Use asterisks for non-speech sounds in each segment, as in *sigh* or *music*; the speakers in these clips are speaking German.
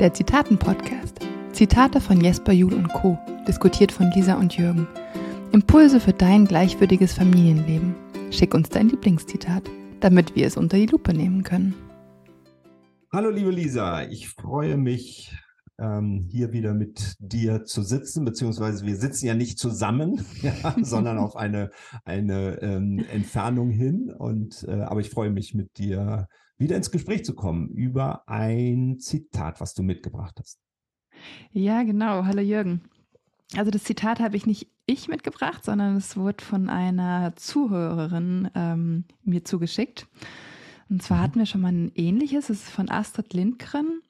der Zitaten-Podcast. Zitate von Jesper Juhl und Co., diskutiert von Lisa und Jürgen. Impulse für dein gleichwürdiges Familienleben. Schick uns dein Lieblingszitat, damit wir es unter die Lupe nehmen können. Hallo liebe Lisa, ich freue mich, ähm, hier wieder mit dir zu sitzen, beziehungsweise wir sitzen ja nicht zusammen, *laughs* ja, *laughs* sondern auf eine, eine ähm, Entfernung hin. Und äh, aber ich freue mich mit dir wieder ins Gespräch zu kommen über ein Zitat, was du mitgebracht hast. Ja, genau. Hallo Jürgen. Also das Zitat habe ich nicht ich mitgebracht, sondern es wurde von einer Zuhörerin ähm, mir zugeschickt. Und zwar mhm. hatten wir schon mal ein ähnliches, es ist von Astrid Lindgren.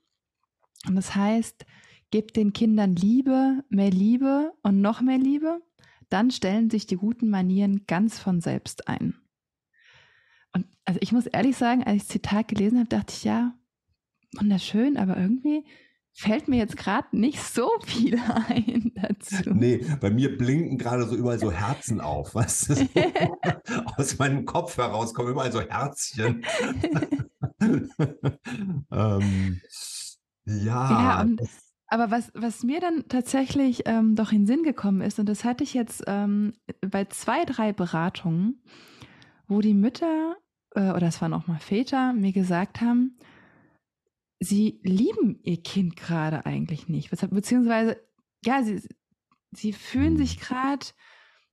Und das heißt, gebt den Kindern Liebe, mehr Liebe und noch mehr Liebe, dann stellen sich die guten Manieren ganz von selbst ein. Und also ich muss ehrlich sagen, als ich das Zitat gelesen habe, dachte ich, ja, wunderschön, aber irgendwie fällt mir jetzt gerade nicht so viel ein *laughs* dazu. Nee, bei mir blinken gerade so überall so Herzen auf, *laughs* was du? *laughs* aus meinem Kopf heraus kommen überall so Herzchen. ähm, ja. ja und, aber was, was mir dann tatsächlich ähm, doch in Sinn gekommen ist, und das hatte ich jetzt ähm, bei zwei, drei Beratungen, wo die Mütter äh, oder es waren auch mal Väter mir gesagt haben, sie lieben ihr Kind gerade eigentlich nicht. Beziehungsweise, ja, sie, sie fühlen sich mhm. gerade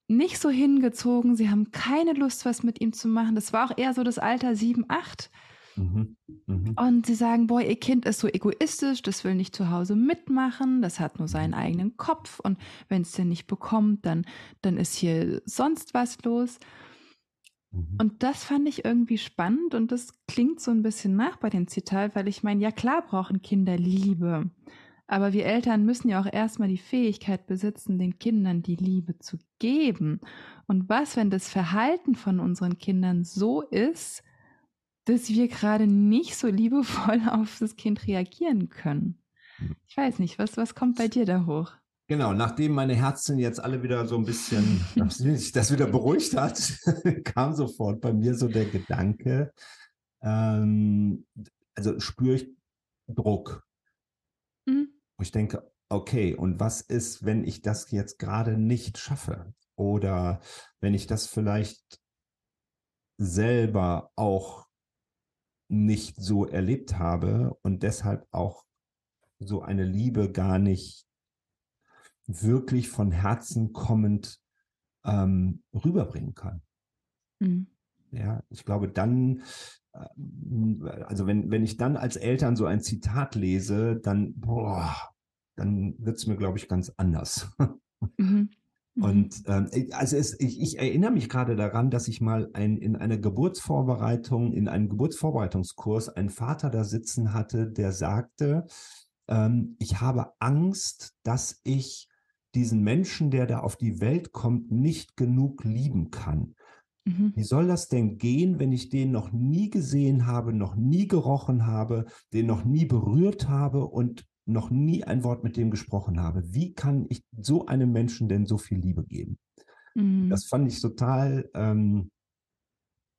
nicht so hingezogen, sie haben keine Lust, was mit ihm zu machen. Das war auch eher so das Alter 7, 8. Mhm. Mhm. Und sie sagen, boah, ihr Kind ist so egoistisch, das will nicht zu Hause mitmachen, das hat nur seinen eigenen Kopf und wenn es den nicht bekommt, dann, dann ist hier sonst was los. Mhm. Und das fand ich irgendwie spannend und das klingt so ein bisschen nach bei dem Zitat, weil ich meine, ja klar brauchen Kinder Liebe, aber wir Eltern müssen ja auch erstmal die Fähigkeit besitzen, den Kindern die Liebe zu geben. Und was, wenn das Verhalten von unseren Kindern so ist, dass wir gerade nicht so liebevoll *laughs* auf das Kind reagieren können? Ich weiß nicht, was, was kommt bei dir da hoch? Genau, nachdem meine Herzen jetzt alle wieder so ein bisschen, *laughs* sich das wieder beruhigt hat, *laughs* kam sofort bei mir so der Gedanke, ähm, also spüre ich Druck. Mhm. Ich denke, okay, und was ist, wenn ich das jetzt gerade nicht schaffe? Oder wenn ich das vielleicht selber auch nicht so erlebt habe und deshalb auch so eine Liebe gar nicht wirklich von Herzen kommend ähm, rüberbringen kann. Mhm. Ja, ich glaube, dann, äh, also wenn, wenn ich dann als Eltern so ein Zitat lese, dann, boah, dann wird es mir, glaube ich, ganz anders. Mhm. *laughs* Und ähm, also es, ich, ich, erinnere mich gerade daran, dass ich mal ein, in einer Geburtsvorbereitung, in einem Geburtsvorbereitungskurs einen Vater da sitzen hatte, der sagte, ähm, ich habe Angst, dass ich diesen Menschen, der da auf die Welt kommt, nicht genug lieben kann. Mhm. Wie soll das denn gehen, wenn ich den noch nie gesehen habe, noch nie gerochen habe, den noch nie berührt habe und noch nie ein Wort mit dem gesprochen habe? Wie kann ich so einem Menschen denn so viel Liebe geben? Mhm. Das fand ich total ähm,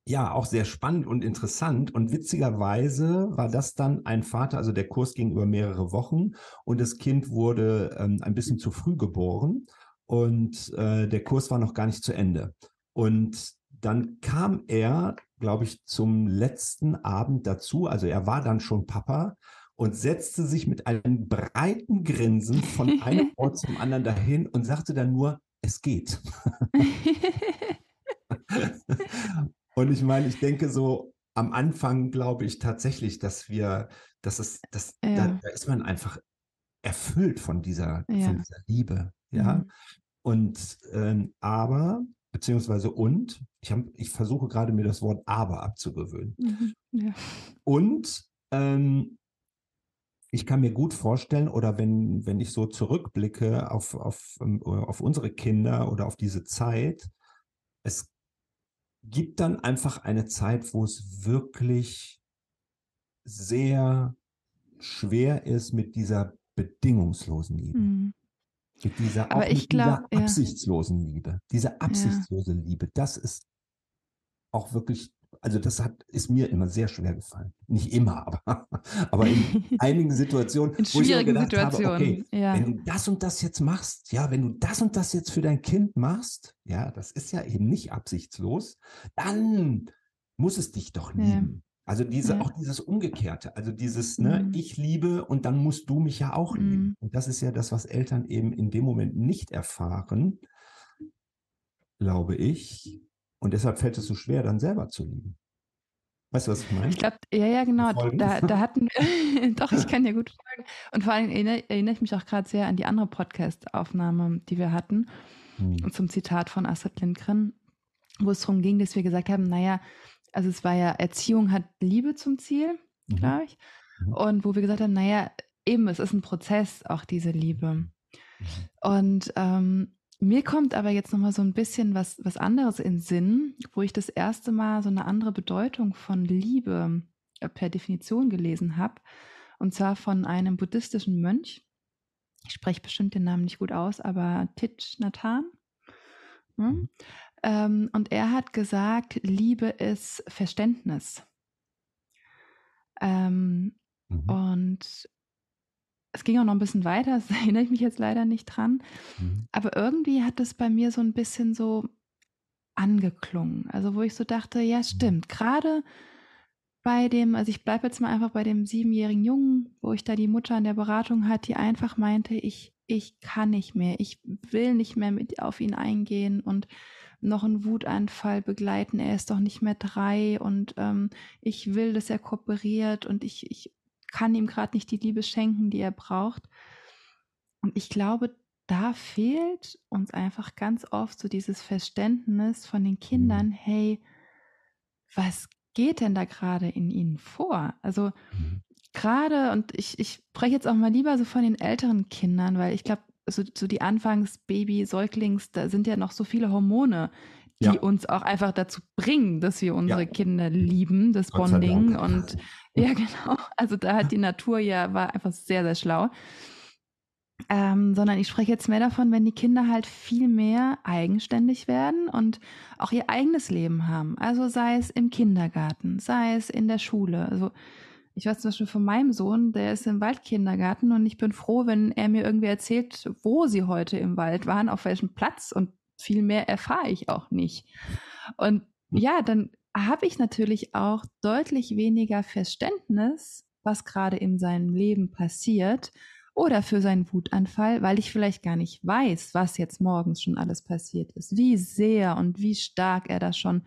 ja, auch sehr spannend und interessant. Und witzigerweise war das dann ein Vater, also der Kurs ging über mehrere Wochen und das Kind wurde ähm, ein bisschen zu früh geboren und äh, der Kurs war noch gar nicht zu Ende. Und dann kam er, glaube ich, zum letzten Abend dazu. Also er war dann schon Papa und setzte sich mit einem breiten Grinsen von einem *laughs* Ort zum anderen dahin und sagte dann nur, es geht. *laughs* *laughs* Und ich meine, ich denke so, am Anfang glaube ich tatsächlich, dass wir, dass es, dass, ja. da, da, ist man einfach erfüllt von dieser, ja. von dieser Liebe. Ja. Mhm. Und ähm, aber, beziehungsweise und, ich, hab, ich versuche gerade mir das Wort aber abzugewöhnen. Mhm. Ja. Und ähm, ich kann mir gut vorstellen, oder wenn, wenn ich so zurückblicke auf, auf, ähm, auf unsere Kinder oder auf diese Zeit, es gibt dann einfach eine Zeit, wo es wirklich sehr schwer ist mit dieser bedingungslosen Liebe. Mhm. Mit dieser, Aber ich glaub, dieser absichtslosen ja. Liebe. Diese absichtslose ja. Liebe, das ist auch wirklich Also das hat, ist mir immer sehr schwer gefallen. Nicht immer, aber, *laughs* aber in *laughs* einigen Situationen, in wo ich mir gedacht Situationen. habe, okay, ja. wenn du das und das jetzt machst, ja, wenn du das und das jetzt für dein Kind machst, ja, das ist ja eben nicht absichtslos, dann muss es dich doch lieben. Ja. Also diese, ja. auch dieses Umgekehrte, also dieses, ne, mhm. ich liebe und dann musst du mich ja auch mhm. lieben. Und das ist ja das, was Eltern eben in dem Moment nicht erfahren, glaube ich. Und deshalb fällt es so schwer, dann selber zu lieben. Weißt du, was ich meine? Ich glaube, ja, ja, genau. Da, da, *laughs* hatten wir, *laughs* doch, ich kann ja gut folgen. Und vor allem erinnere, erinnere ich mich auch gerade sehr an die andere Podcast-Aufnahme, die wir hatten, hm. zum Zitat von Astrid Lindgren, wo es darum ging, dass wir gesagt haben, naja, also es war ja, Erziehung hat Liebe zum Ziel, mhm. glaube ich. Mhm. Und wo wir gesagt haben, naja, eben, es ist ein Prozess, auch diese Liebe. Mhm. Und ähm, mir kommt aber jetzt nochmal so ein bisschen was, was anderes in Sinn, wo ich das erste Mal so eine andere Bedeutung von Liebe äh, per Definition gelesen habe. Und zwar von einem buddhistischen Mönch. Ich spreche bestimmt den Namen nicht gut aus, aber Thich Nathan. Hm? Ähm, und er hat gesagt, Liebe ist Verständnis. Ähm, mhm. Und es ging auch noch ein bisschen weiter, *laughs* das erinnere ich mich jetzt leider nicht dran. Mhm. Aber irgendwie hat es bei mir so ein bisschen so angeklungen. Also wo ich so dachte, ja mhm. stimmt, gerade bei dem, also ich bleibe jetzt mal einfach bei dem siebenjährigen Jungen, wo ich da die Mutter in der Beratung hatte, die einfach meinte, ich, ich kann nicht mehr, ich will nicht mehr mit auf ihn eingehen und noch einen Wutanfall begleiten, er ist doch nicht mehr drei und ähm, ich will, dass er kooperiert und ich, ich kann ihm gerade nicht die Liebe schenken, die er braucht. Und ich glaube, da fehlt uns einfach ganz oft so dieses Verständnis von den Kindern, mhm. hey, was geht denn da gerade in ihnen vor? Also mhm. gerade, und ich, ich spreche jetzt auch mal lieber so von den älteren Kindern, weil ich glaube, so, so die Anfangs-Baby, Säuglings, da sind ja noch so viele Hormone, die ja. uns auch einfach dazu bringen, dass wir unsere ja. Kinder lieben, das Gott Bonding. Und *laughs* ja, genau. Also da hat die Natur ja, war einfach sehr, sehr schlau. Ähm, sondern ich spreche jetzt mehr davon, wenn die Kinder halt viel mehr eigenständig werden und auch ihr eigenes Leben haben. Also sei es im Kindergarten, sei es in der Schule. Also ich weiß zum Beispiel von meinem Sohn, der ist im Waldkindergarten und ich bin froh, wenn er mir irgendwie erzählt, wo sie heute im Wald waren, auf welchem Platz und viel mehr erfahre ich auch nicht. Und hm. ja, dann habe ich natürlich auch deutlich weniger Verständnis, was gerade in seinem Leben passiert oder für seinen Wutanfall, weil ich vielleicht gar nicht weiß, was jetzt morgens schon alles passiert ist, wie sehr und wie stark er da schon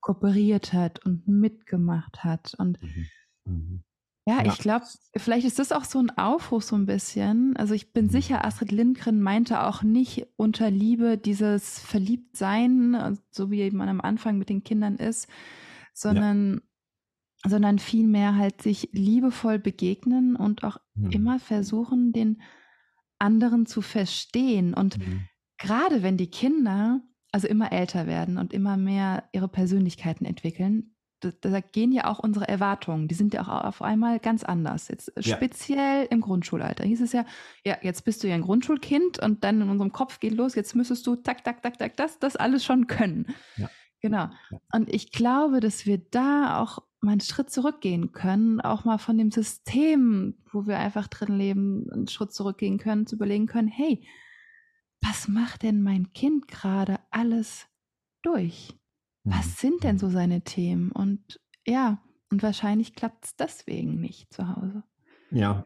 kooperiert hat und mitgemacht hat. Und mhm. Mhm. Ja, ja. ich glaube, vielleicht ist das auch so ein Aufruf so ein bisschen. Also ich bin mhm. sicher, Astrid Lindgren meinte auch nicht unter Liebe dieses Verliebtsein, so wie man am Anfang mit den Kindern ist, sondern, ja. sondern vielmehr halt sich liebevoll begegnen und auch mhm. immer versuchen, den anderen zu verstehen. Und mhm. gerade wenn die Kinder also immer älter werden und immer mehr ihre Persönlichkeiten entwickeln, da, da, gehen ja auch unsere Erwartungen, die sind ja auch auf einmal ganz anders. Jetzt ja. speziell im Grundschulalter hieß es ja, ja, jetzt bist du ja ein Grundschulkind und dann in unserem Kopf geht los, jetzt müsstest du tak, tak, tak, tak, das, das alles schon können. Ja. Genau. Und ich glaube, dass wir da auch mal einen Schritt zurückgehen können, auch mal von dem System, wo wir einfach drin leben, einen Schritt zurückgehen können, zu überlegen können, hey, was macht denn mein Kind gerade alles durch? Was mhm. sind denn so seine Themen? Und ja, und wahrscheinlich klappt es deswegen nicht zu Hause. Ja,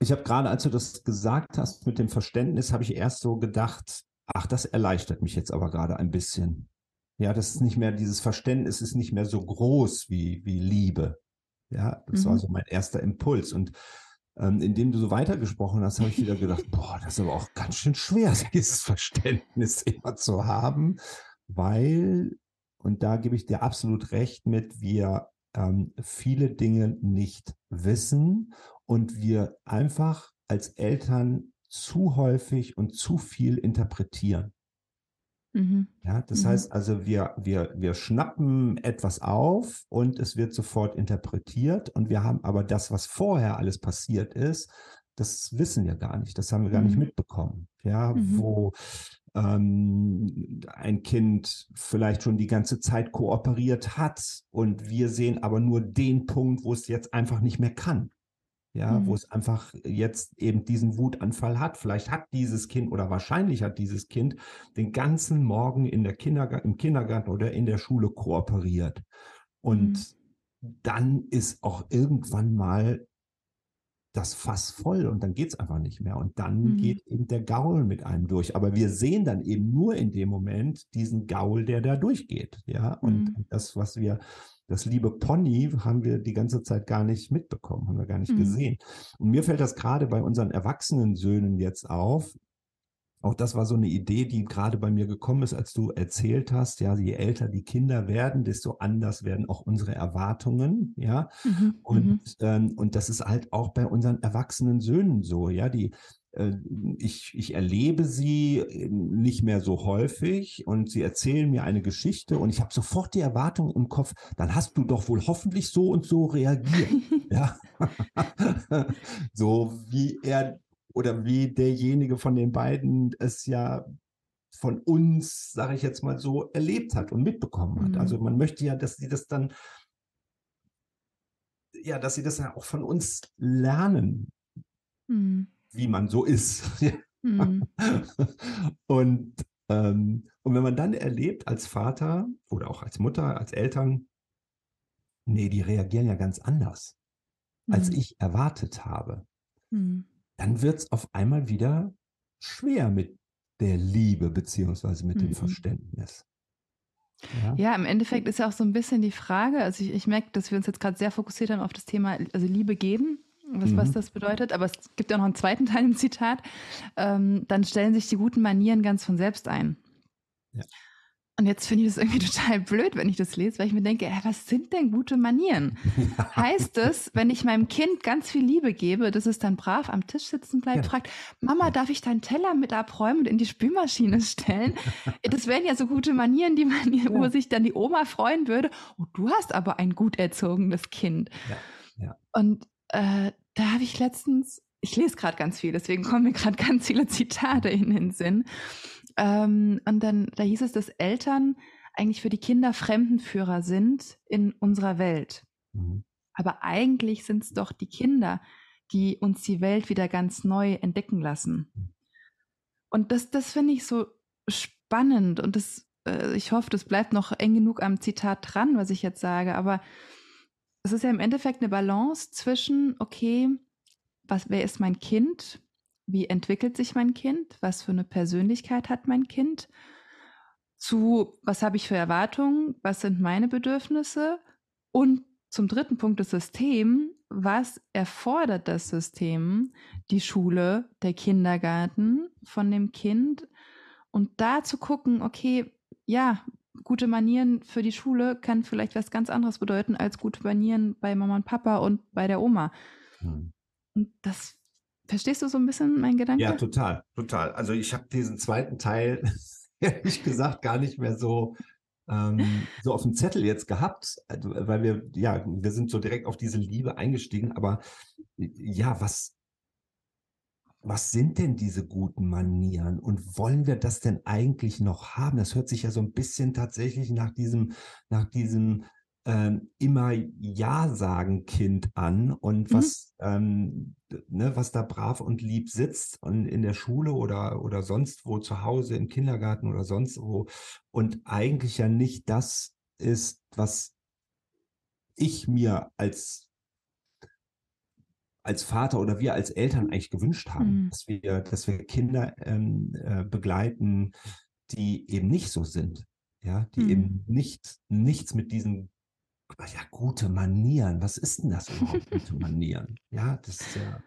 ich habe gerade, als du das gesagt hast mit dem Verständnis, habe ich erst so gedacht, ach, das erleichtert mich jetzt aber gerade ein bisschen. Ja, das ist nicht mehr, dieses Verständnis ist nicht mehr so groß wie, wie Liebe. Ja, das mhm. war so mein erster Impuls. Und ähm, indem du so weitergesprochen hast, habe ich wieder *laughs* gedacht, boah, das ist aber auch ganz schön schwer, *laughs* dieses Verständnis immer zu haben, weil und da gebe ich dir absolut recht mit, wir ähm, viele Dinge nicht wissen und wir einfach als Eltern zu häufig und zu viel interpretieren. Mhm. Ja, das mhm. heißt also, wir, wir, wir schnappen etwas auf und es wird sofort interpretiert und wir haben aber das, was vorher alles passiert ist, das wissen wir gar nicht, das haben wir gar nicht mhm. mitbekommen. Ja, mhm. wo ähm, ein Kind vielleicht schon die ganze Zeit kooperiert hat und wir sehen aber nur den Punkt, wo es jetzt einfach nicht mehr kann. Ja, mhm. wo es einfach jetzt eben diesen Wutanfall hat. Vielleicht hat dieses Kind oder wahrscheinlich hat dieses Kind den ganzen Morgen in der Kindergarten, im Kindergarten oder in der Schule kooperiert. Und mhm. dann ist auch irgendwann mal das Fass voll und dann geht es einfach nicht mehr. Und dann mhm. geht eben der Gaul mit einem durch. Aber wir sehen dann eben nur in dem Moment diesen Gaul, der da durchgeht. Ja, und mhm. das, was wir, das liebe Pony, haben wir die ganze Zeit gar nicht mitbekommen, haben wir gar nicht mhm. gesehen. Und mir fällt das gerade bei unseren erwachsenen Söhnen jetzt auf, auch das war so eine Idee, die gerade bei mir gekommen ist, als du erzählt hast, ja, je älter die Kinder werden, desto anders werden auch unsere Erwartungen, ja. Mhm, und, mhm. ähm, und das ist halt auch bei unseren erwachsenen Söhnen so, ja, die, äh, ich, ich erlebe sie ähm, nicht mehr so häufig und sie erzählen mir eine Geschichte und ich habe sofort die Erwartung im Kopf, dann hast du doch wohl hoffentlich so und so reagiert. *laughs* ja. *laughs* so wie er oder wie derjenige von den beiden es ja von uns, sage ich jetzt mal so, erlebt hat und mitbekommen hat. Mhm. Also man möchte ja, dass sie das dann, ja, dass sie das ja auch von uns lernen, mhm. wie man so ist. *laughs* Mhm. und, ähm, und wenn man dann erlebt als Vater oder auch als Mutter, als Eltern, nee, die reagieren ja ganz anders, als mhm. ich erwartet habe. Dann wird es auf einmal wieder schwer mit der Liebe beziehungsweise mit mhm. dem Verständnis. Ja. ja. im Endeffekt ist ja auch so ein bisschen die Frage, also ich, ich merke, dass wir uns jetzt gerade sehr fokussiert haben auf das Thema, also Liebe geben, was, mhm. was das bedeutet, aber es gibt ja noch einen zweiten *laughs* Teil im Zitat, ähm, dann stellen sich die guten Manieren ganz von selbst ein. Ja. Und jetzt finde ich das irgendwie *laughs* total blöd, wenn ich das lese, weil ich mir denke, ey, was sind denn gute Manieren? Ja. *laughs* Heißt es, wenn ich meinem Kind ganz viel Liebe gebe, dass es dann brav am Tisch sitzen bleibt, ja. fragt, Mama, darf ich deinen Teller mit abräumen und in die Spülmaschine stellen? *laughs* das wären ja so gute Manieren, die man, ja. wo sich dann die Oma freuen würde. Oh, du hast aber ein gut erzogenes Kind. Und äh, da habe ich letztens, ich lese gerade ganz viel, deswegen kommen mir gerade ganz viele Zitate in den Sinn. Ähm, und dann, da hieß es, dass Eltern eigentlich für die Kinder Fremdenführer sind in unserer Welt. Mhm. Aber eigentlich sind es doch die Kinder, die uns die Welt wieder ganz neu entdecken lassen. Und das, das finde ich so spannend und das, äh, ich hoffe, das bleibt noch eng genug am Zitat dran, was ich jetzt sage. Aber es ist ja im Endeffekt eine Balance zwischen, okay, was, wer ist mein Kind? Wie entwickelt sich mein Kind, was für eine Persönlichkeit hat mein Kind, zu was habe ich für Erwartungen, was sind meine Bedürfnisse? Und zum dritten Punkt das System, was erfordert das System, die Schule, der Kindergarten von dem Kind. Und da zu gucken, okay, ja, gute Manieren für die Schule kann vielleicht was ganz anderes bedeuten als gute Manieren bei Mama und Papa und bei der Oma. Hm. Und das Verstehst du so ein bisschen meinen Gedanken? Ja, total, total. Also ich habe diesen zweiten Teil, *laughs* ehrlich gesagt, gar nicht mehr so, ähm, so auf dem Zettel jetzt gehabt, also, weil wir, ja, wir sind so direkt auf diese Liebe eingestiegen. Aber ja, was, was sind denn diese guten Manieren und wollen wir das denn eigentlich noch haben? Das hört sich ja so ein bisschen tatsächlich nach diesem, nach diesem ähm, immer Ja sagen Kind an und mhm. was, ähm, ne, was da brav und lieb sitzt und in der Schule oder, oder sonst wo zu Hause im Kindergarten oder sonst wo und eigentlich ja nicht das ist, was ich mir als als Vater oder wir als Eltern eigentlich gewünscht haben, mhm. dass wir, dass wir Kinder ähm, äh, begleiten, die eben nicht so sind, ja, die mhm. eben nicht nichts mit diesen ja, gute Manieren. Was ist denn das überhaupt, gute Manieren? Ja, das ist ja.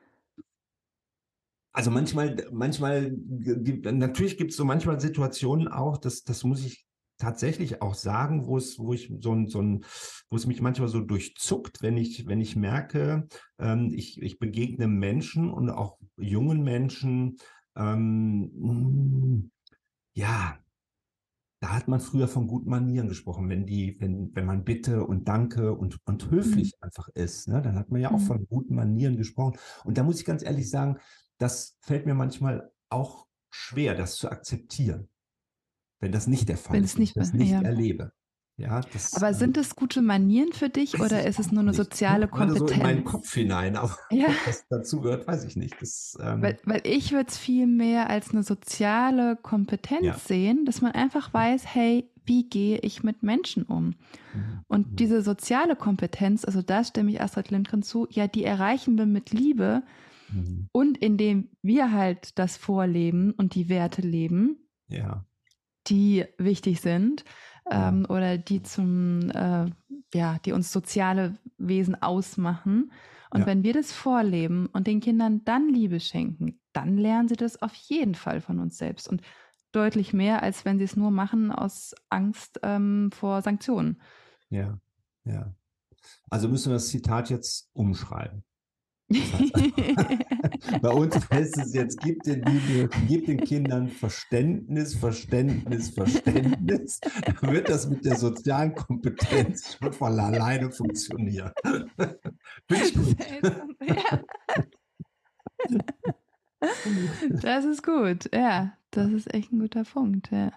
Also manchmal, manchmal, natürlich gibt es so manchmal Situationen auch, das, das muss ich tatsächlich auch sagen, wo es, wo ich so ein, so ein, wo es mich manchmal so durchzuckt, wenn ich, wenn ich merke, ähm, ich, ich begegne Menschen und auch jungen Menschen, ähm, ja, da hat man früher von guten Manieren gesprochen, wenn die, wenn, wenn man Bitte und Danke und, und höflich mhm. einfach ist, ne, dann hat man ja auch mhm. von guten Manieren gesprochen. Und da muss ich ganz ehrlich sagen, das fällt mir manchmal auch schwer, das zu akzeptieren. wenn das nicht der Fall Wenn ist, wenn ich nicht das nicht ja. erlebe. Ja, das, Aber ähm, sind es gute Manieren für dich oder ist es nur eine nicht. soziale Kommt gerade so in meinen Kompetenz? Kopf hinein, aber *laughs* Ja. das dazu gehört, weiß ich nicht. Das, ähm, Weil, weil ich würde es viel mehr als eine soziale Kompetenz Ja. sehen, dass man einfach weiß, hey, wie gehe ich mit Menschen um? mhm, Und mhm, diese soziale Kompetenz, also da stimme ich Astrid Lindgren zu, ja, die erreichen wir mit Liebe mhm, und indem wir halt das vorleben und die Werte leben, ja, die wichtig sind. Ähm, oder die zum, äh, ja, die uns soziale Wesen ausmachen. Und Ja. wenn wir das vorleben und den Kindern dann Liebe schenken, dann lernen sie das auf jeden Fall von uns selbst und deutlich mehr, als wenn sie es nur machen aus Angst ähm, vor Sanktionen. ja, ja. Also müssen wir das Zitat jetzt umschreiben. *laughs* Bei uns heißt es jetzt, gib den, gib den Kindern Verständnis, Verständnis, Verständnis. *laughs* Dann wird das mit der sozialen Kompetenz schon von alleine funktionieren. *laughs* Finde ich gut. Das ist gut, ja. Das ist echt ein guter Punkt, ja.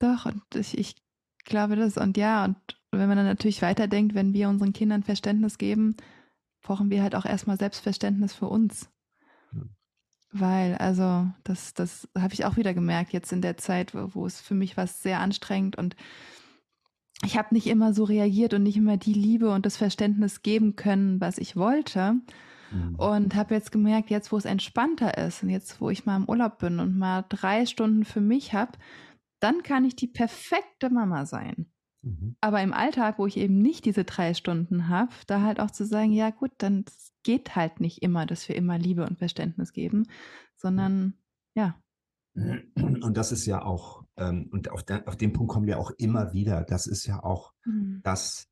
Doch, und ich, ich glaube das, und ja, und wenn man dann natürlich weiterdenkt, wenn wir unseren Kindern Verständnis geben, brauchen wir halt auch erstmal Selbstverständnis für uns. Hm. Weil, also, das, das habe ich auch wieder gemerkt, jetzt in der Zeit, wo, wo es für mich was sehr anstrengend und ich habe nicht immer so reagiert und nicht immer die Liebe und das Verständnis geben können, was ich wollte. Mhm. Und habe jetzt gemerkt, jetzt wo es entspannter ist und jetzt wo ich mal im Urlaub bin und mal drei Stunden für mich habe, dann kann ich die perfekte Mama sein. Mhm. Aber im Alltag, wo ich eben nicht diese drei Stunden habe, da halt auch zu sagen, ja gut, dann geht halt nicht immer, dass wir immer Liebe und Verständnis geben, sondern ja. Und das ist ja auch, ähm, und auf, der, auf den Punkt kommen wir auch immer wieder, das ist ja auch Mhm. das,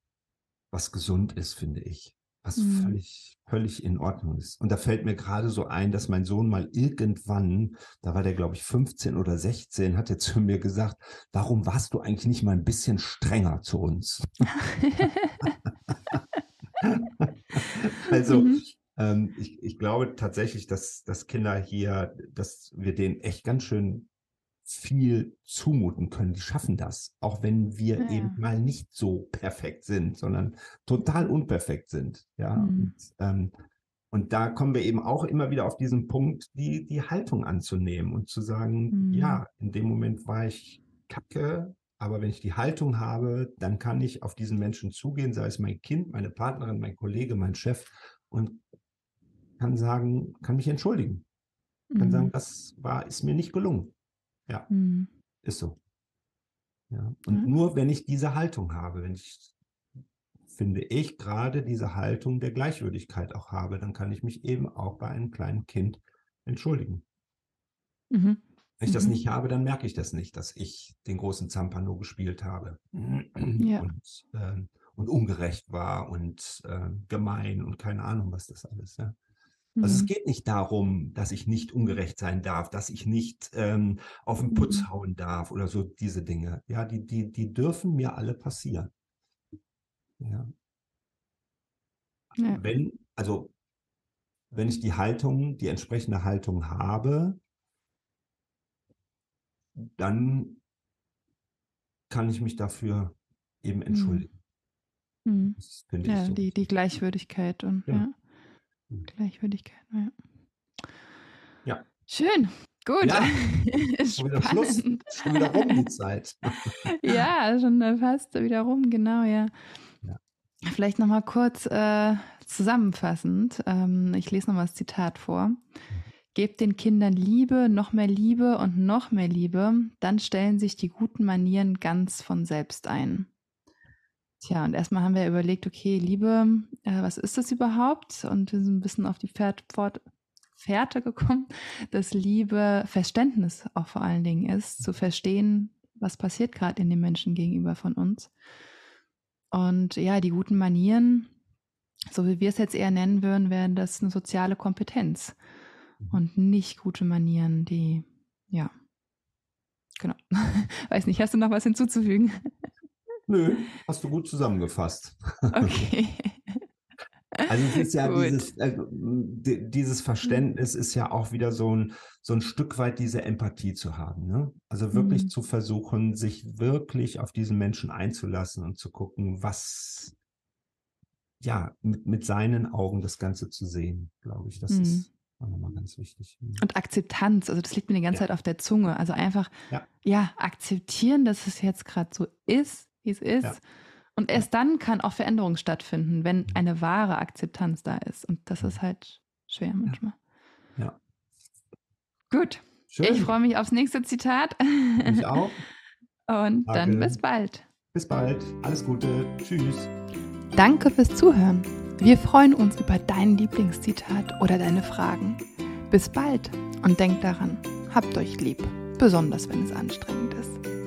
was gesund ist, finde ich. Was Mhm. völlig, völlig in Ordnung ist. Und da fällt mir gerade so ein, dass mein Sohn mal irgendwann, da war der, glaube ich, 15 oder 16, hat er zu mir gesagt, warum warst du eigentlich nicht mal ein bisschen strenger zu uns? *laughs* also, Mhm. ähm, ich, ich glaube tatsächlich, dass, dass Kinder hier, dass wir denen echt ganz schön viel zumuten können. Die schaffen das, auch wenn wir Ja. eben mal nicht so perfekt sind, sondern total unperfekt sind. Ja, Mhm. und, ähm, und da kommen wir eben auch immer wieder auf diesen Punkt, die, die Haltung anzunehmen und zu sagen, Mhm. ja, in dem Moment war ich kacke, aber wenn ich die Haltung habe, dann kann ich auf diesen Menschen zugehen, sei es mein Kind, meine Partnerin, mein Kollege, mein Chef und kann sagen, kann mich entschuldigen, kann sagen, Mhm. das war, ist mir nicht gelungen. Ja, Mhm. ist so. Ja. Und Ja. nur wenn ich diese Haltung habe, wenn ich, finde ich, gerade diese Haltung der Gleichwürdigkeit auch habe, dann kann ich mich eben auch bei einem kleinen Kind entschuldigen. Mhm. Wenn ich das Mhm. nicht habe, dann merke ich das nicht, dass ich den großen Zampano gespielt habe *clears throat* Ja. und, ähm, und ungerecht war und äh, gemein und keine Ahnung, was das alles. Ja. Also es Mhm. geht nicht darum, dass ich nicht ungerecht sein darf, dass ich nicht ähm, auf den Putz Mhm. hauen darf oder so diese Dinge. Ja, die, die, die dürfen mir alle passieren. Ja. Ja. Wenn, also wenn ich die Haltung, die entsprechende Haltung habe, dann kann ich mich dafür eben entschuldigen. Mhm. Das finde ich Ja, so. die, die Gleichwürdigkeit und Ja. ja. Mhm. Gleichwürdigkeit, ja. Ja. Schön, gut. Ja, *laughs* Schon wieder Schluss, schon wieder rum die Zeit. *laughs* Ja, schon äh, fast wieder rum, genau, ja. Ja. Vielleicht nochmal kurz äh, zusammenfassend. Ähm, ich lese nochmal das Zitat vor. Gebt den Kindern Liebe, noch mehr Liebe und noch mehr Liebe, dann stellen sich die guten Manieren ganz von selbst ein. Tja, und erstmal haben wir überlegt, okay, Liebe, äh, was ist das überhaupt? Und wir sind ein bisschen auf die Pferd, Pfort, Fährte gekommen, *laughs* dass Liebe Verständnis auch vor allen Dingen ist, zu verstehen, was passiert gerade in den Menschen gegenüber von uns. Und ja, die guten Manieren, so wie wir es jetzt eher nennen würden, wären das eine soziale Kompetenz und nicht gute Manieren, die, ja, genau. *laughs* Weiß nicht, hast du noch was hinzuzufügen? Nö, hast du gut zusammengefasst. Okay. *laughs* Also es ist ja *laughs* dieses, äh, dieses Verständnis ist ja auch wieder so ein, so ein Stück weit diese Empathie zu haben. Ne? Also wirklich mhm. zu versuchen, sich wirklich auf diesen Menschen einzulassen und zu gucken, was, ja, mit, mit seinen Augen das Ganze zu sehen, glaube ich. Das mhm. ist nochmal ganz wichtig. Mhm. Und Akzeptanz, also das liegt mir die ganze ja. Zeit auf der Zunge. Also einfach, ja, ja akzeptieren, dass es jetzt gerade so ist, wie es ist. Ja. Und erst dann kann auch Veränderung stattfinden, wenn eine wahre Akzeptanz da ist. Und das ist halt schwer manchmal. Ja. Gut. Schön. Ich freue mich aufs nächste Zitat. Ich auch. *laughs* Und Danke. dann bis bald. Bis bald. Alles Gute. Tschüss. Danke fürs Zuhören. Wir freuen uns über dein Lieblingszitat oder deine Fragen. Bis bald und denkt daran, habt euch lieb, besonders wenn es anstrengend ist.